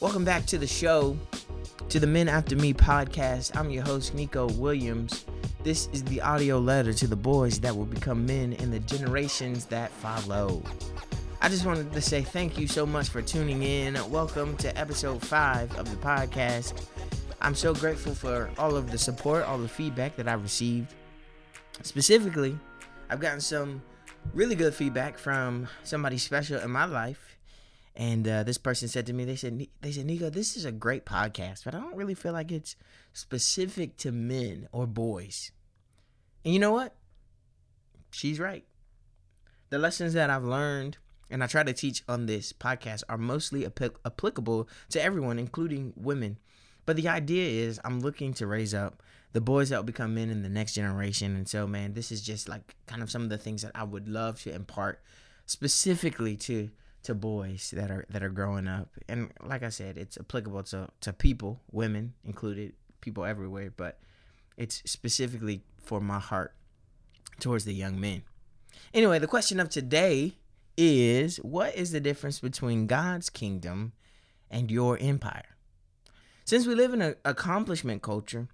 Welcome back to the show, to the Men After Me podcast. I'm your host, Nico Williams. This is the audio letter to the boys that will become men in the generations that follow. I just wanted to say thank you so much for tuning in. Welcome to episode five of the podcast. I'm so grateful for all of the support, all the feedback that I've received. Specifically, I've gotten some really good feedback from somebody special in my life. And uh, this person said to me, they said, they said, Nico, this is a great podcast, but I don't really feel like it's specific to men or boys. And you know what? She's right. The lessons that I've learned and I try to teach on this podcast are mostly ap- applicable to everyone, including women. But the idea is I'm looking to raise up the boys that will become men in the next generation. And so, man, this is just like kind of some of the things that I would love to impart specifically to to boys that are that are growing up. And like I said, it's applicable to to people, women included, people everywhere, but it's specifically for my heart towards the young men. Anyway, the question of today is what is the difference between God's kingdom and your empire? Since we live in an accomplishment culture,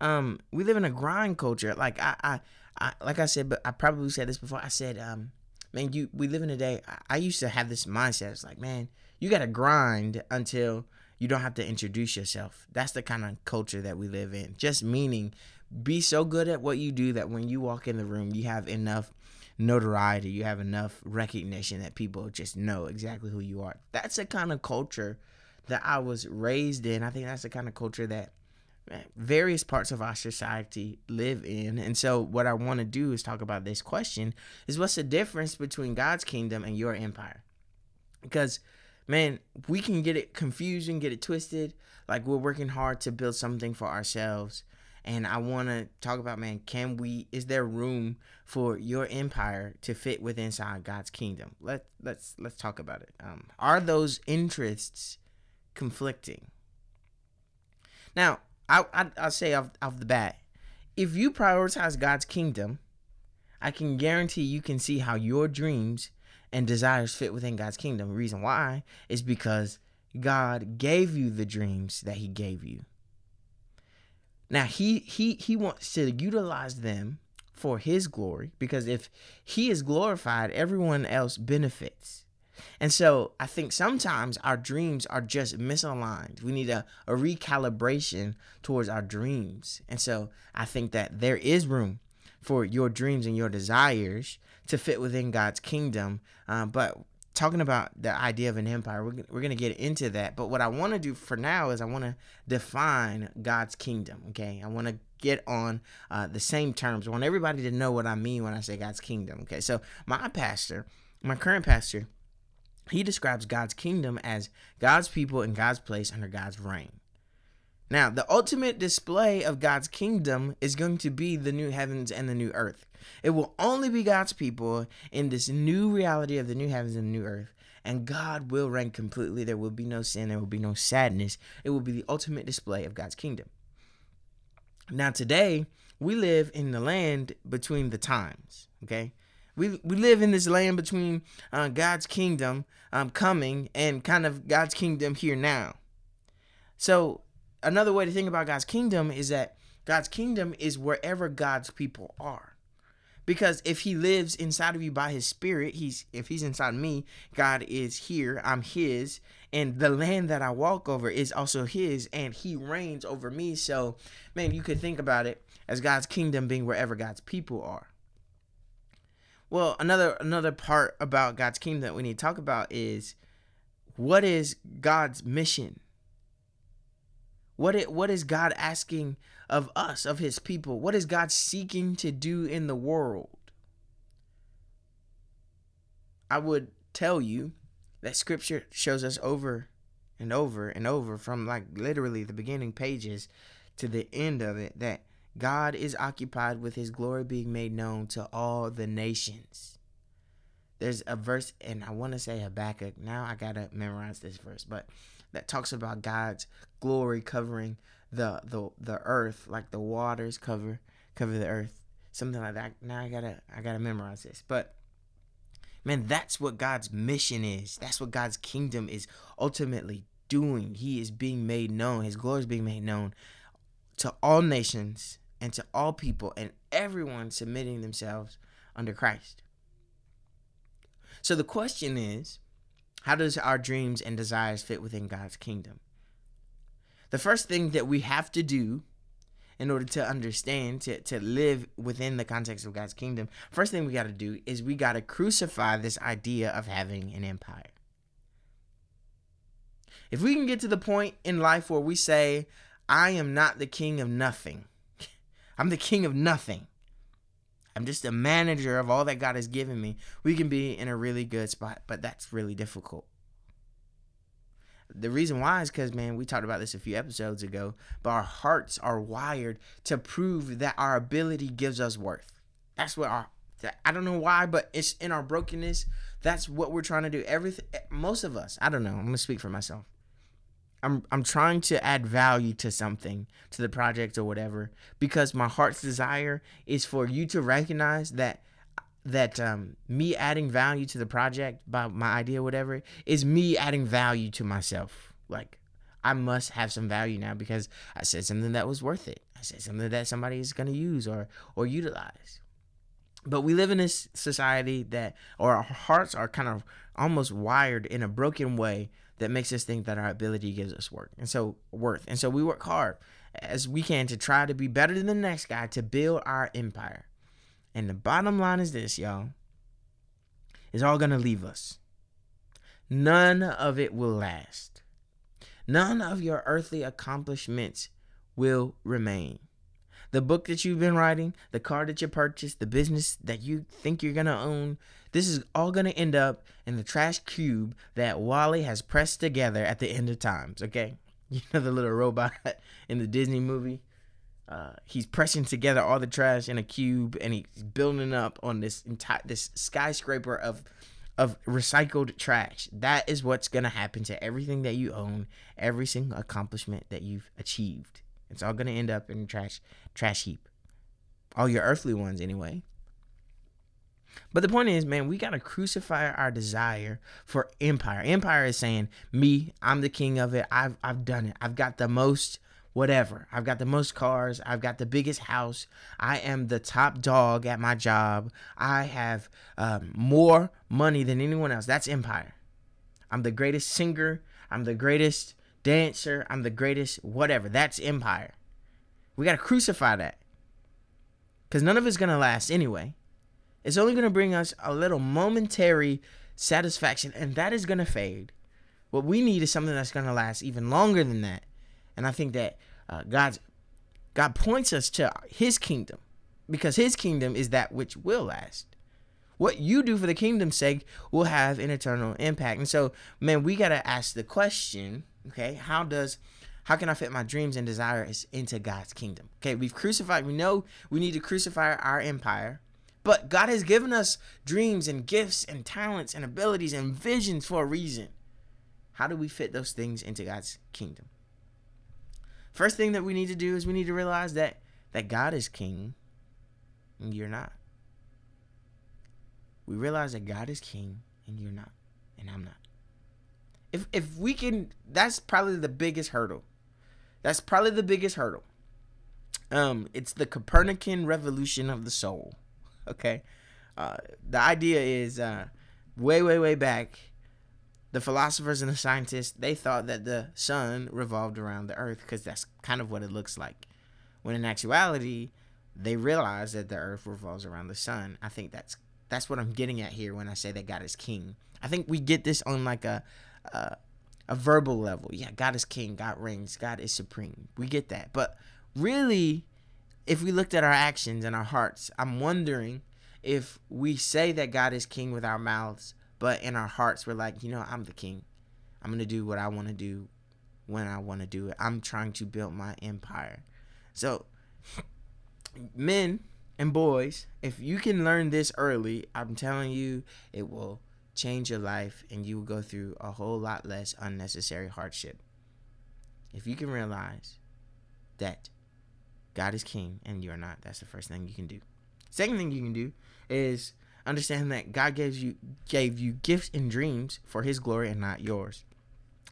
um, we live in a grind culture. Like I, I, I, like I said, but I probably said this before. I said, um, man, you we live in a day. I, I used to have this mindset. It's like, man, you got to grind until you don't have to introduce yourself. That's the kind of culture that we live in. Just meaning, be so good at what you do that when you walk in the room, you have enough notoriety, you have enough recognition that people just know exactly who you are. That's the kind of culture that I was raised in. I think that's the kind of culture that various parts of our society live in. And so what I want to do is talk about this question is what's the difference between God's kingdom and your empire? Because man, we can get it confused and get it twisted. Like we're working hard to build something for ourselves. And I want to talk about, man, can we, is there room for your empire to fit with inside God's kingdom? Let, let's, let's talk about it. Um, are those interests conflicting? Now, I, I I'll say off off the bat, if you prioritize God's kingdom, I can guarantee you can see how your dreams and desires fit within God's kingdom. The reason why is because God gave you the dreams that He gave you. Now He He He wants to utilize them for His glory because if He is glorified, everyone else benefits. And so I think sometimes our dreams are just misaligned. We need a, a recalibration towards our dreams. And so I think that there is room for your dreams and your desires to fit within God's kingdom. Um, but talking about the idea of an empire, we're, we're going to get into that. But what I want to do for now is I want to define God's kingdom. Okay. I want to get on uh, the same terms. I want everybody to know what I mean when I say God's kingdom. Okay. So my pastor, my current pastor, he describes God's kingdom as God's people in God's place under God's reign. Now, the ultimate display of God's kingdom is going to be the new heavens and the new earth. It will only be God's people in this new reality of the new heavens and the new earth. And God will reign completely. There will be no sin. There will be no sadness. It will be the ultimate display of God's kingdom. Now, today, we live in the land between the times. Okay. We we live in this land between uh, God's kingdom um, coming and kind of God's kingdom here now. So another way to think about God's kingdom is that God's kingdom is wherever God's people are. Because if he lives inside of you by his spirit, he's if he's inside me, God is here, I'm his, and the land that I walk over is also his and he reigns over me. So, man, you could think about it as God's kingdom being wherever God's people are. Well, another another part about God's kingdom that we need to talk about is what is God's mission? What it, what is God asking of us, of his people? What is God seeking to do in the world? I would tell you that scripture shows us over and over and over from like literally the beginning pages to the end of it that God is occupied with his glory being made known to all the nations. There's a verse, and I want to say Habakkuk. Now I got to memorize this verse, but that talks about God's glory covering the, the the earth, like the waters cover cover the earth, something like that. Now I gotta I gotta memorize this, but man, that's what God's mission is. That's what God's kingdom is ultimately doing. He is being made known. His glory is being made known to all nations and to all people and everyone submitting themselves under Christ. So the question is, how does our dreams and desires fit within God's kingdom? The first thing that we have to do in order to understand, to, to live within the context of God's kingdom, first thing we got to do is we got to crucify this idea of having an empire. If we can get to the point in life where we say, I am not the king of nothing, I'm the king of nothing. I'm just a manager of all that God has given me. We can be in a really good spot, but that's really difficult. The reason why is because, man, we talked about this a few episodes ago, but our hearts are wired to prove that our ability gives us worth. That's what our, I don't know why, but it's in our brokenness. That's what we're trying to do. Everything, eh, most of us, I don't know, I'm going to speak for myself. I'm I'm trying to add value to something, to the project or whatever, because my heart's desire is for you to recognize that that um, me adding value to the project by my idea, whatever, is me adding value to myself. Like I must have some value now because I said something that was worth it. I said something that somebody is gonna use or or utilize. But we live in this society that, or our hearts are kind of almost wired in a broken way that makes us think that our ability gives us work and so worth. And so we work hard as we can to try to be better than the next guy to build our empire. And the bottom line is this y'all. It's all gonna leave us. None of it will last. None of your earthly accomplishments will remain. The book that you've been writing, the car that you purchased, the business that you think you're to own, this is all going to end up in the trash cube that WALL-E has pressed together at the end of times, okay? You know the little robot in the Disney movie? Uh, he's pressing together all the trash in a cube and he's building up on this entire this skyscraper of of recycled trash. That is what's gonna happen to everything that you own, every single accomplishment that you've achieved. It's all gonna end up in trash trash heap. All your earthly ones anyway. But the point is, man, we gotta crucify our desire for empire. Empire is saying, me, I'm the king of it. I've I've done it. I've got the most whatever. I've got the most cars. I've got the biggest house. I am the top dog at my job. I have um, more money than anyone else. That's empire. I'm the greatest singer. I'm the greatest dancer, I'm the greatest, whatever. That's empire. We got to crucify that. Because none of it's going to last anyway. It's only going to bring us a little momentary satisfaction, and that is going to fade. What we need is something that's going to last even longer than that. And I think that uh, God's God points us to His kingdom because His kingdom is that which will last. What you do for the kingdom's sake will have an eternal impact. And so, man, we got to ask the question Okay, how does how can I fit my dreams and desires into God's kingdom? Okay, we've crucified. We know we need to crucify our empire, but God has given us dreams and gifts and talents and abilities and visions for a reason. How do we fit those things into God's kingdom? First thing that we need to do is we need to realize that that God is king and you're not. We realize that God is king and you're not, and I'm not if if we can that's probably the biggest hurdle that's probably the biggest hurdle um it's the copernican revolution of the soul okay uh the idea is uh way way way back the philosophers and the scientists they thought that the sun revolved around the earth because that's kind of what it looks like when in actuality they realized that the earth revolves around the sun i think that's that's what i'm getting at here when i say that god is king i think we get this on like a uh, a verbal level. Yeah, God is king, God reigns, God is supreme. We get that. But really, if we looked at our actions and our hearts, I'm wondering if we say that God is king with our mouths, but in our hearts, we're like, you know, I'm the king. I'm going to do what I want to do when I want to do it. I'm trying to build my empire. So, men and boys, if you can learn this early, I'm telling you, it will change your life and you will go through a whole lot less unnecessary hardship. If you can realize that God is king and you're not, that's the first thing you can do. Second thing you can do is understand that God gave you gave you gifts and dreams for his glory and not yours.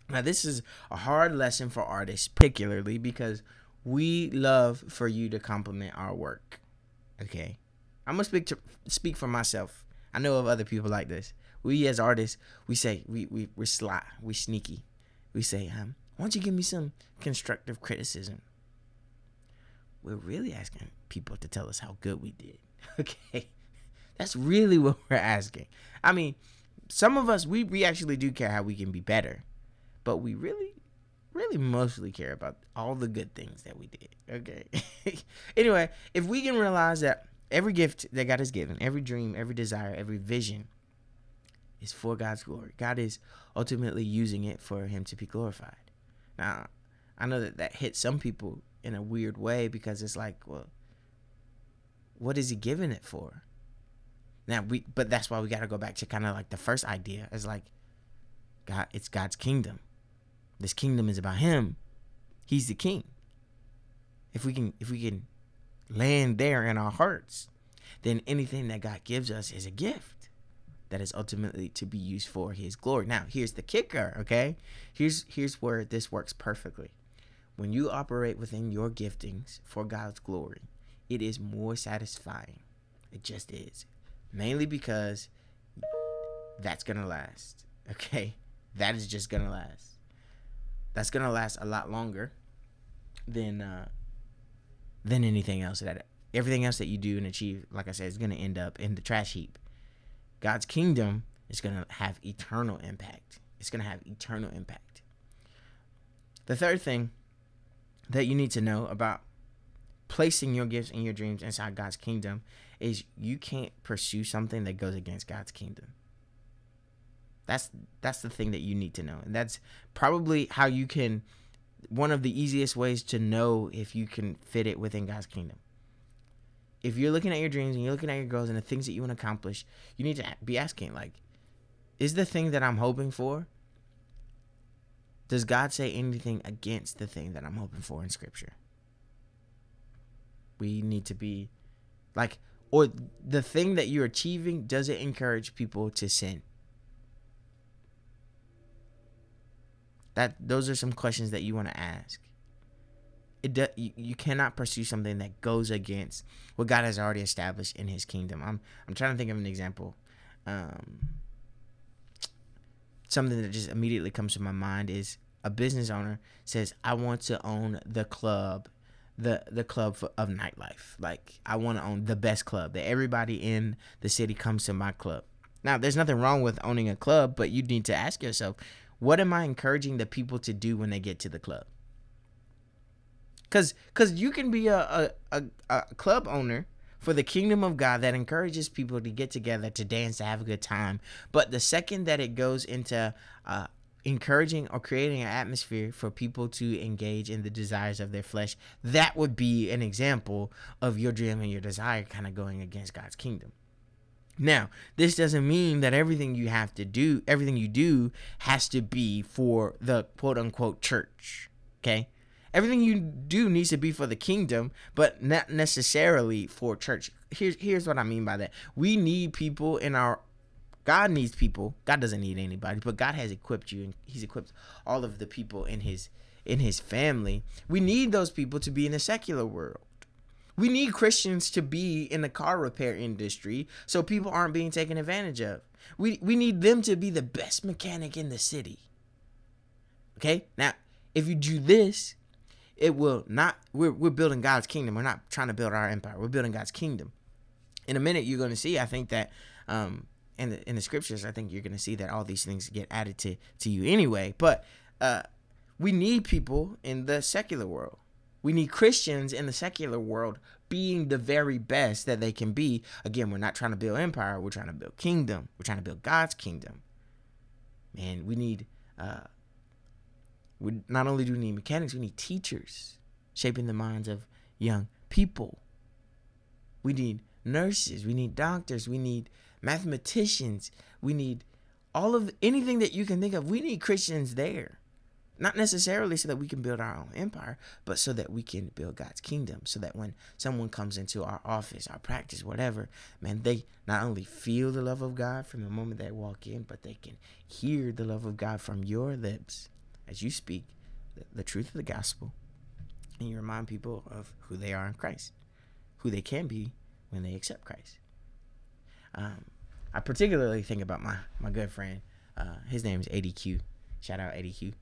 Now, this is a hard lesson for artists, particularly because we love for you to compliment our work. Okay, I'm gonna speak to speak for myself. I know of other people like this. We as artists, we say we we we're sly, we sneaky. We say, um, why don't you give me some constructive criticism? We're really asking people to tell us how good we did. Okay, that's really what we're asking. I mean, some of us we we actually do care how we can be better, but we really really mostly care about all the good things that we did. Okay. anyway, if we can realize that every gift that God has given, every dream, every desire, every vision is for God's glory. God is ultimately using it for him to be glorified. Now, I know that that hits some people in a weird way because it's like, well, what is he giving it for? Now we but that's why we got to go back to kind of like the first idea is like God it's God's kingdom. This kingdom is about him. He's the king. If we can if we can land there in our hearts, then anything that God gives us is a gift that is ultimately to be used for his glory. Now, here's the kicker, okay? Here's here's where this works perfectly. When you operate within your giftings for God's glory, it is more satisfying. It just is mainly because that's gonna last. Okay, that is just gonna last. That's gonna last a lot longer than uh, than anything else that everything else that you do and achieve. Like I said, is gonna end up in the trash heap. God's kingdom is gonna have eternal impact. It's gonna have eternal impact. The third thing that you need to know about placing your gifts and your dreams inside God's kingdom is you can't pursue something that goes against God's kingdom. That's that's the thing that you need to know. And that's probably how you can one of the easiest ways to know if you can fit it within God's kingdom. If you're looking at your dreams and you're looking at your goals and the things that you want to accomplish, you need to be asking like is the thing that I'm hoping for does God say anything against the thing that I'm hoping for in scripture? We need to be like or the thing that you're achieving does it encourage people to sin? That those are some questions that you want to ask. It do, you, you cannot pursue something that goes against what God has already established in his kingdom. I'm I'm trying to think of an example. Um, something that just immediately comes to my mind is a business owner says I want to own the club the the club for, of nightlife. Like I want to own the best club that everybody in the city comes to my club. Now, there's nothing wrong with owning a club, but you need to ask yourself, what am I encouraging the people to do when they get to the club? Cause, cause you can be a, a, a, a club owner for the kingdom of God that encourages people to get together, to dance, to have a good time. But the second that it goes into uh, encouraging or creating an atmosphere for people to engage in the desires of their flesh, that would be an example of your dream and your desire kind of going against God's kingdom. Now, this doesn't mean that everything you have to do, everything you do has to be for the quote unquote church. Okay? Everything you do needs to be for the kingdom, but not necessarily for church. Here's here's what I mean by that. We need people in our God needs people. God doesn't need anybody, but God has equipped you and he's equipped all of the people in his in his family. We need those people to be in the secular world. We need Christians to be in the car repair industry so people aren't being taken advantage of. We we need them to be the best mechanic in the city. Okay? Now, if you do this, it will not we're we're building God's kingdom. We're not trying to build our empire. We're building God's kingdom. In a minute you're going to see I think that um in the in the scriptures, I think you're gonna see that all these things get added to to you anyway. But uh, we need people in the secular world. We need Christians in the secular world being the very best that they can be. Again, we're not trying to build empire. We're trying to build kingdom. We're trying to build God's kingdom. Man, we need. Uh, we not only do we need mechanics, we need teachers shaping the minds of young people. We need nurses. We need doctors. We need mathematicians. We need all of anything that you can think of. We need Christians there. Not necessarily so that we can build our own empire, but so that we can build God's kingdom. So that when someone comes into our office, our practice, whatever, man, they not only feel the love of God from the moment they walk in, but they can hear the love of God from your lips as you speak the, the truth of the gospel and you remind people of who they are in Christ, who they can be when they accept Christ. Um, I particularly think about my my good friend. Uh, his name is ADQ. Shout out ADQ.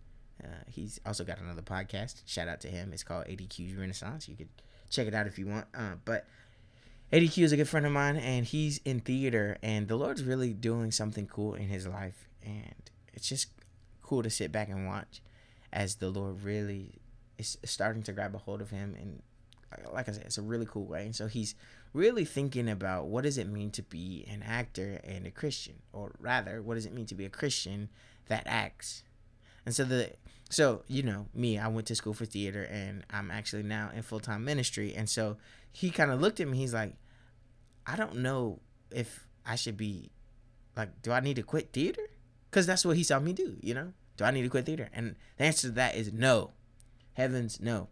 Uh, he's also got another podcast. Shout out to him. It's called ADQ's Renaissance. You could check it out if you want. Uh, but ADQ is a good friend of mine, and he's in theater, and the Lord's really doing something cool in his life, and it's just cool to sit back and watch as the Lord really is starting to grab a hold of him, and like I said, it's a really cool way. And so he's really thinking about what does it mean to be an actor and a Christian, or rather, what does it mean to be a Christian that acts? And so the so you know me, I went to school for theater, and I'm actually now in full time ministry. And so he kind of looked at me. He's like, I don't know if I should be like, do I need to quit theater? Because that's what he saw me do. You know, do I need to quit theater? And the answer to that is no. Heavens, no.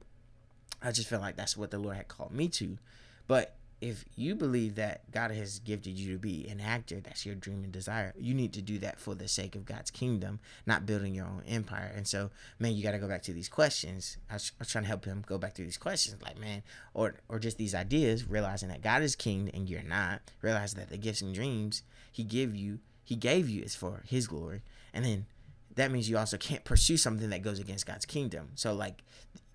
I just feel like that's what the Lord had called me to. But if you believe that God has gifted you to be an actor, that's your dream and desire, you need to do that for the sake of God's kingdom, not building your own empire. And so, man, you got to go back to these questions. I was, I was, trying to help him go back to these questions, like, man, or or just these ideas, realizing that God is king and you're not. Realize that the gifts and dreams He give you, He gave you, is for His glory, and then that means you also can't pursue something that goes against God's kingdom. So, like,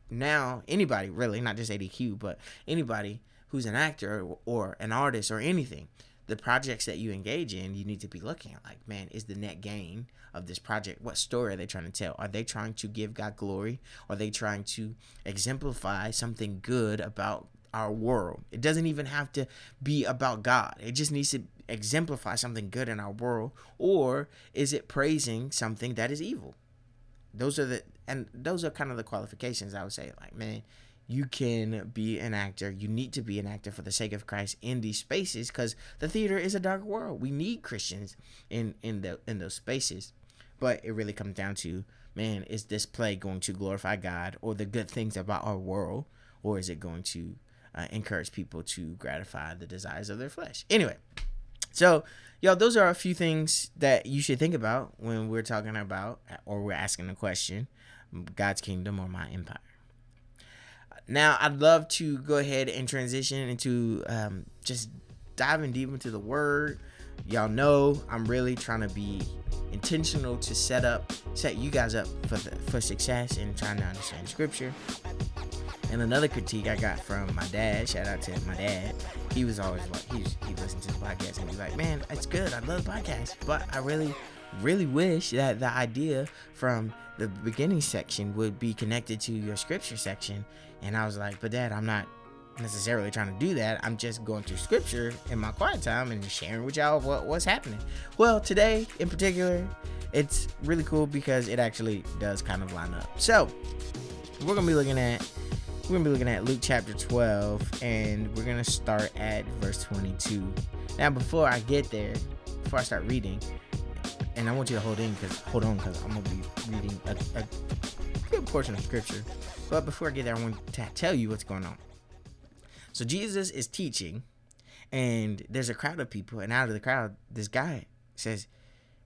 now anybody really, not just ADQ, but anybody who's an actor or, or an artist or anything, the projects that you engage in, you need to be looking at like, man, is the net gain of this project? What story are they trying to tell? Are they trying to give God glory? Are they trying to exemplify something good about our world? It doesn't even have to be about God. It just needs to exemplify something good in our world. Or is it praising something that is evil? Those are the and those are kind of the qualifications I would say. Like, man, you can be an actor. You need to be an actor for the sake of Christ in these spaces because the theater is a dark world. We need Christians in in the in those spaces, but it really comes down to man, is this play going to glorify God or the good things about our world, or is it going to uh, encourage people to gratify the desires of their flesh? Anyway, so y'all, those are a few things that you should think about when we're talking about or we're asking the question, God's kingdom or my empire. Now, I'd love to go ahead and transition into um, just diving deep into the word. Y'all know I'm really trying to be intentional to set up, set you guys up for the, for success and trying to understand scripture. And another critique I got from my dad, shout out to my dad. He was always like, he, he listened to the podcast and he's like, man, it's good. I love the podcast. But I really, really wish that the idea from the beginning section would be connected to your scripture section and I was like, but dad, I'm not necessarily trying to do that. I'm just going through scripture in my quiet time and sharing with y'all what, what's happening. Well, today in particular, it's really cool because it actually does kind of line up. So we're gonna be looking at we're gonna be looking at Luke chapter 12, and we're gonna start at verse 22. Now, before I get there, before I start reading, and I want you to hold in because hold on because I'm gonna be reading a, a good portion of scripture but before I get there, I want to tell you what's going on. So Jesus is teaching, and there's a crowd of people, and out of the crowd, this guy says,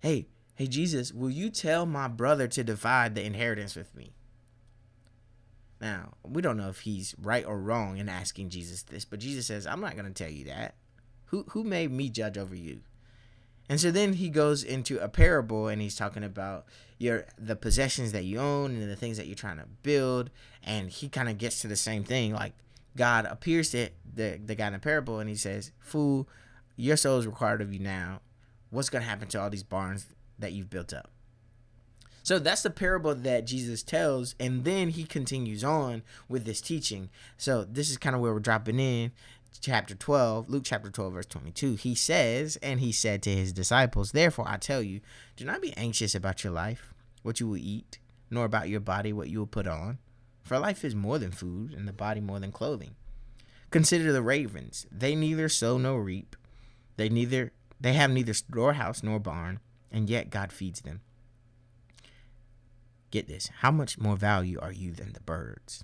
Hey, hey, Jesus, will you tell my brother to divide the inheritance with me? Now, we don't know if he's right or wrong in asking Jesus this, but Jesus says, I'm not going to tell you that. Who, who made me judge over you? And so then he goes into a parable and he's talking about your the possessions that you own and the things that you're trying to build and he kind of gets to the same thing like God appears to the the guy in the parable and he says, "Fool, your soul is required of you now. What's going to happen to all these barns that you've built up?" So that's the parable that Jesus tells, and then he continues on with this teaching. So this is kind of where we're dropping in chapter 12, Luke chapter 12, verse 22, he says, And he said to his disciples, Therefore I tell you, do not be anxious about your life, what you will eat, nor about your body, what you will put on. For life is more than food, and the body more than clothing. Consider the ravens. They neither sow nor reap. They neither they have neither storehouse nor barn, and yet God feeds them. Get this. How much more value are you than the birds?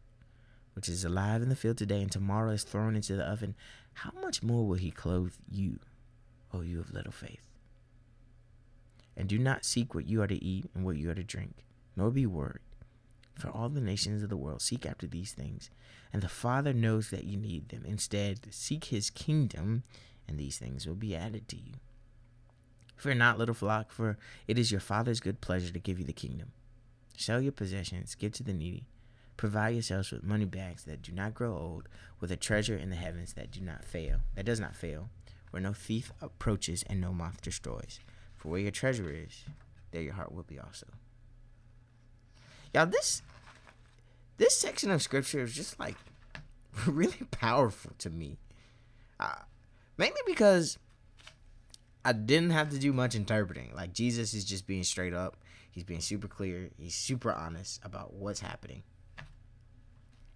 which is alive in the field today and tomorrow is thrown into the oven, how much more will he clothe you, O you of little faith? And do not seek what you are to eat and what you are to drink, nor be worried. For all the nations of the world seek after these things, and the Father knows that you need them. Instead, seek his kingdom, and these things will be added to you. Fear not, little flock, for it is your Father's good pleasure to give you the kingdom. Sell your possessions, give to the needy. Provide yourselves with money bags that do not grow old, with a treasure in the heavens that do not fail, that does not fail, where no thief approaches and no moth destroys. For where your treasure is, there your heart will be also. Y'all, this this section of scripture is just like really powerful to me. Uh, mainly because I didn't have to do much interpreting. Like Jesus is just being straight up. He's being super clear. He's super honest about what's happening.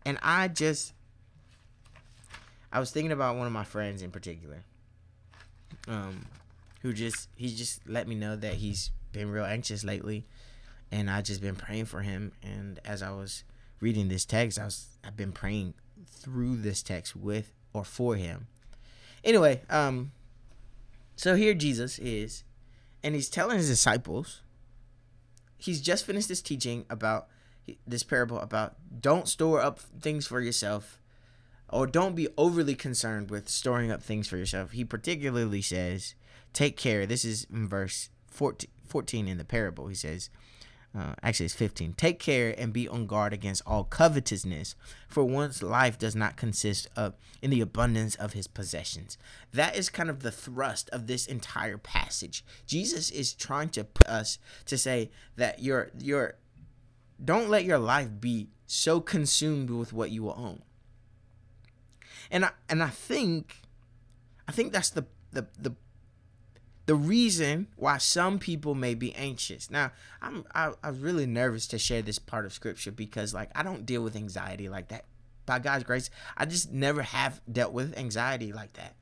And I just I was thinking about one of my friends in particular. Um who just he just let me know that he's been real anxious lately and I just been praying for him and as I was reading this text I was I've been praying through this text with or for him. Anyway, um so here Jesus is and he's telling his disciples he's just finished this teaching about this parable about don't store up things for yourself or don't be overly concerned with storing up things for yourself. He particularly says, take care. This is in verse 14, 14 in the parable. He says, uh, actually, it's 15. Take care and be on guard against all covetousness, for one's life does not consist of in the abundance of his possessions. That is kind of the thrust of this entire passage. Jesus is trying to put us to say that your your don't let your life be so consumed with what you will own. And I and I think I think that's the the the the reason why some people may be anxious. Now, I'm I, I'm really nervous to share this part of scripture because like I don't deal with anxiety like that. By God's grace, I just never have dealt with anxiety like that.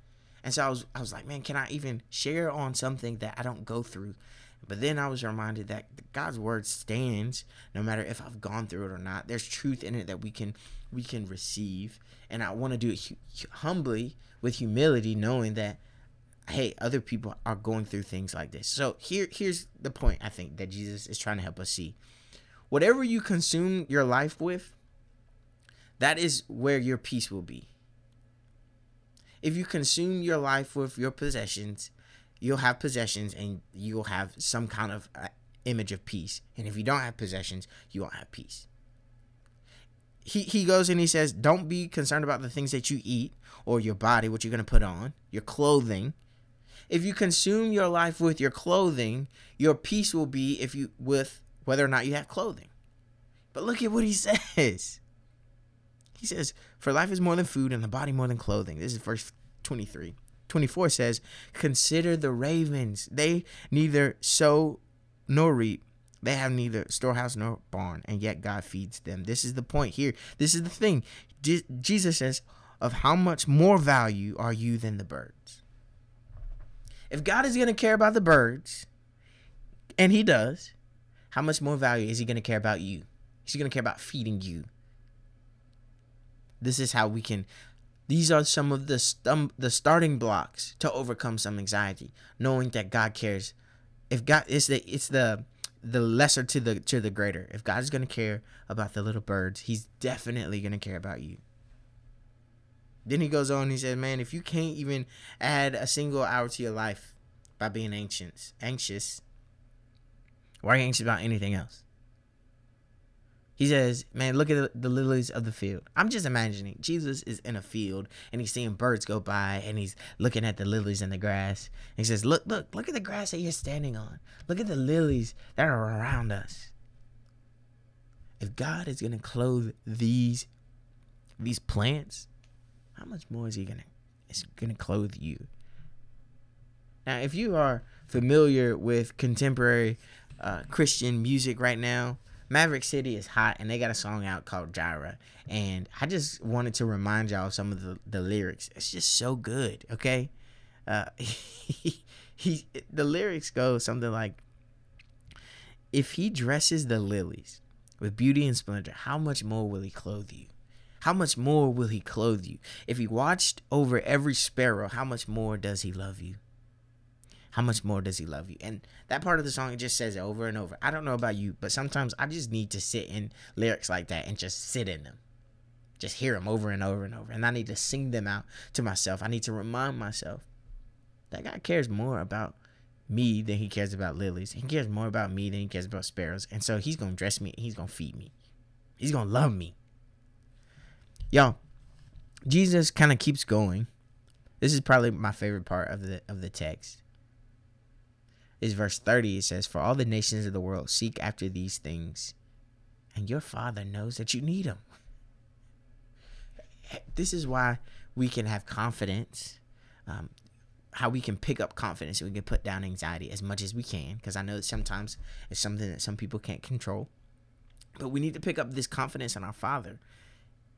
And so I was I was like, man, can I even share on something that I don't go through? But then I was reminded that God's word stands no matter if I've gone through it or not. There's truth in it that we can we can receive, and I want to do it hu- humbly with humility, knowing that hey, other people are going through things like this. So here here's the point I think that Jesus is trying to help us see. Whatever you consume your life with, that is where your peace will be. If you consume your life with your possessions, you'll have possessions and you'll have some kind of uh, image of peace. And if you don't have possessions, you won't have peace. He, he goes and he says, Don't be concerned about the things that you eat or your body, what you're going to put on, your clothing. If you consume your life with your clothing, your peace will be if you with whether or not you have clothing. But look at what he says. He says, For life is more than food and the body more than clothing. This is verse 23. 24 says, Consider the ravens. They neither sow nor reap. They have neither storehouse nor barn, and yet God feeds them. This is the point here. This is the thing. Je- Jesus says, Of how much more value are you than the birds? If God is going to care about the birds, and He does, how much more value is He going to care about you? He's going to care about feeding you. This is how we can these are some of the stum- the starting blocks to overcome some anxiety, knowing that God cares. If God is the it's the the lesser to the to the greater. If God is going to care about the little birds, he's definitely going to care about you. Then he goes on, he said, "Man, if you can't even add a single hour to your life by being anxious, anxious, why are you anxious about anything else?" He says, Man, look at the lilies of the field. I'm just imagining Jesus is in a field and he's seeing birds go by and he's looking at the lilies in the grass. he says, Look, look, look at the grass that you're standing on. Look at the lilies that are around us. If God is gonna clothe these these plants, how much more is he gonna is gonna clothe you? Now, if you are familiar with contemporary uh, Christian music right now. Maverick City is hot, and they got a song out called Jireh. And I just wanted to remind y'all some of the, the lyrics. It's just so good, okay? Uh, he, he, the lyrics go something like, "If he dresses the lilies with beauty and splendor, how much more will he clothe you? How much more will he clothe you? If he watched over every sparrow, how much more does he love you?" How much more does he love you? And that part of the song it just says it over and over. I don't know about you, but sometimes I just need to sit in lyrics like that and just sit in them. Just hear them over and over and over. And I need to sing them out to myself. I need to remind myself that God cares more about me than he cares about lilies. He cares more about me than he cares about sparrows. And so he's going to dress me, he's going to feed me. He's going to love me. Y'all, Jesus kind of keeps going. This is probably my favorite part of the of the text is verse 30. It says, For all the nations of the world seek after these things, and your Father knows that you need them. This is why we can have confidence, um, how we can pick up confidence and we can put down anxiety as much as we can, because I know that sometimes it's something that some people can't control. But we need to pick up this confidence in our Father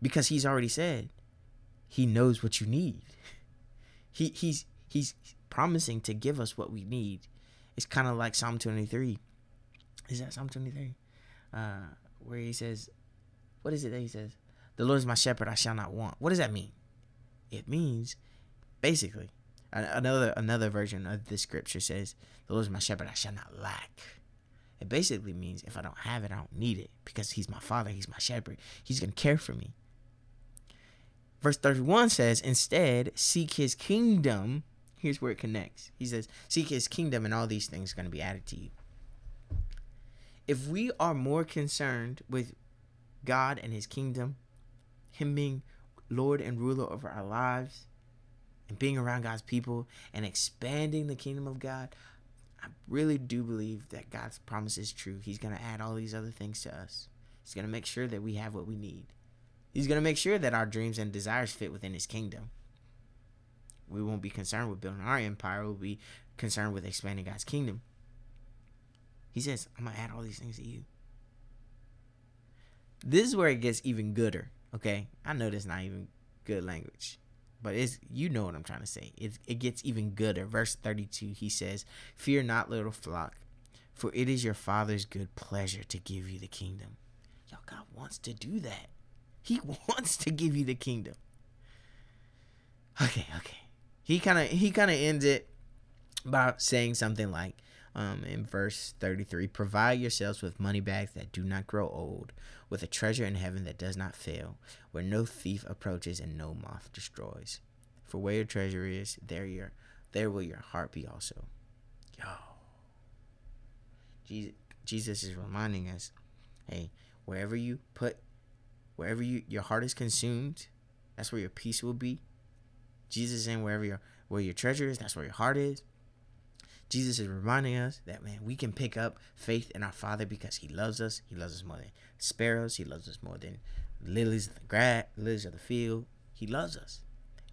because He's already said He knows what you need. He, he's He's promising to give us what we need it's kind of like Psalm 23. Is that Psalm 23? Uh, where he says, what is it that he says? The Lord is my shepherd, I shall not want. What does that mean? It means, basically, another another version of the scripture says, "The Lord is my shepherd; I shall not lack." It basically means if I don't have it, I don't need it because He's my Father, He's my shepherd. He's gonna care for me. Verse thirty-one says, "Instead, seek His kingdom here's where it connects. He says, Seek his kingdom, and all these things are going to be added to you. If we are more concerned with God and his kingdom, him being Lord and ruler over our lives, and being around God's people and expanding the kingdom of God, I really do believe that God's promise is true. He's going to add all these other things to us. He's going to make sure that we have what we need. He's going to make sure that our dreams and desires fit within his kingdom we won't be concerned with building our empire. We'll be concerned with expanding God's kingdom. He says, I'm going to add all these things to you. This is where it gets even gooder, okay? I know that's not even good language, but it's you know what I'm trying to say. It, it gets even gooder. Verse 32, he says, Fear not, little flock, for it is your Father's good pleasure to give you the kingdom. Y'all, God wants to do that. He wants to give you the kingdom. Okay, okay he kind of he kind of ends it by saying something like um, in verse 33 provide yourselves with money bags that do not grow old with a treasure in heaven that does not fail where no thief approaches and no moth destroys. For where your treasure is there your there will your heart be also. Yo. Jesus, jesus is reminding us hey wherever you put wherever you your heart is consumed that's where your peace will be Jesus is saying wherever your where your treasure is, that's where your heart is. Jesus is reminding us that man, we can pick up faith in our Father because He loves us. He loves us more than sparrows. He loves us more than lilies of the grass, lilies of the field. He loves us,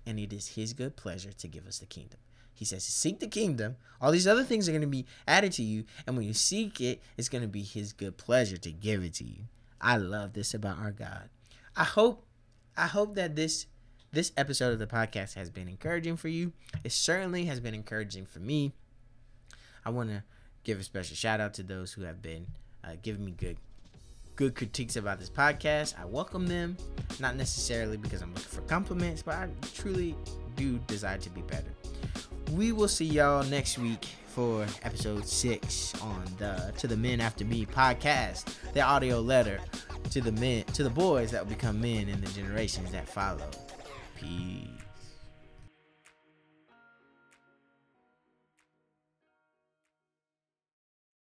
and it is His good pleasure to give us the kingdom. He says, "Seek the kingdom. All these other things are going to be added to you, and when you seek it, it's going to be His good pleasure to give it to you." I love this about our God. I hope, I hope that this this episode of the podcast has been encouraging for you. It certainly has been encouraging for me. I want to give a special shout out to those who have been uh, giving me good good critiques about this podcast. I welcome them, not necessarily because I'm looking for compliments, but I truly do desire to be better. We will see y'all next week for episode six on the To the Men After Me podcast, the audio letter to the men to the boys that will become men in the generations that follow. Peace.